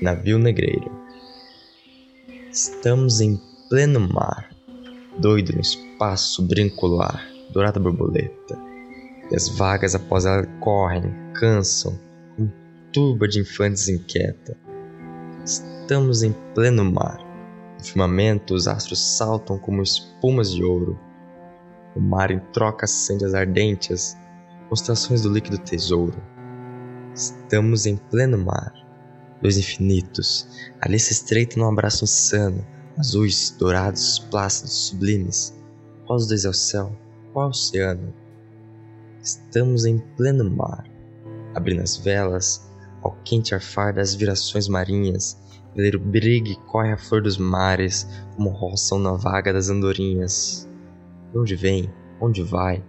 Navio negreiro. Estamos em pleno mar, doido no espaço brincular, dourada borboleta. E as vagas após ela correm, cansam, com turba de infantes inquieta. Estamos em pleno mar. No firmamento, os astros saltam como espumas de ouro. O mar em troca acende as ardentes constelações do líquido tesouro. Estamos em pleno mar, dois infinitos, ali se estreitam num abraço insano, azuis, dourados, plácidos, sublimes. Qual os dois é o céu? Qual o oceano? Estamos em pleno mar, abrindo as velas, ao quente arfar das virações marinhas, veleiro brigue corre a flor dos mares, como roçam na vaga das andorinhas. De onde vem? Onde vai?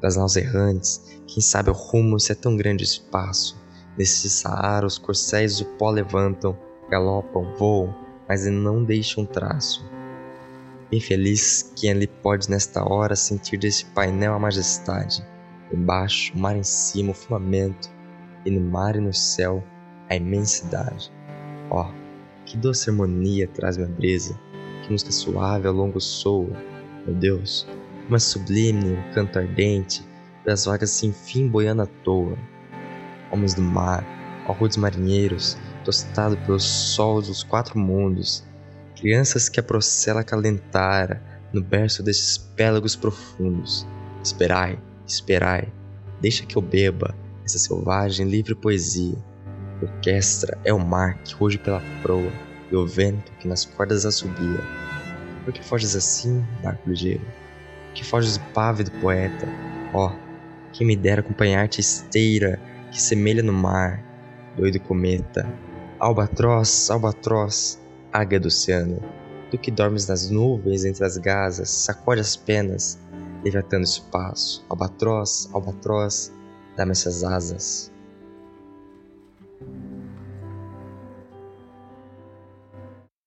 Das naus errantes, quem sabe o rumo se é tão grande espaço, Nesse Saara os corcéis o pó levantam, galopam, voam, mas não deixam traço. Bem feliz quem ali pode nesta hora sentir desse painel a majestade. Embaixo, o mar em cima, o firmamento, e no mar e no céu, a imensidade. Ó, oh, que doce harmonia traz minha brisa, que música suave ao longo soa. Meu Deus, uma sublime, um canto ardente, das vagas sem fim boiando à toa homens do mar, arrudos marinheiros, tostado pelo sol dos quatro mundos, crianças que a procela calentara no berço desses pélagos profundos. Esperai, esperai, deixa que eu beba essa selvagem livre poesia. Orquestra é o mar que ruge pela proa e o vento que nas cordas assobia. Por que foges assim, barco ligeiro? Por que foges pávido poeta? Ó, oh, quem me dera acompanhar-te esteira que semelha no mar, doido cometa, albatroz, albatroz, águia do oceano, tu que dormes nas nuvens entre as gasas, sacode as penas, levantando espaço, albatroz, albatroz, dá-me essas asas.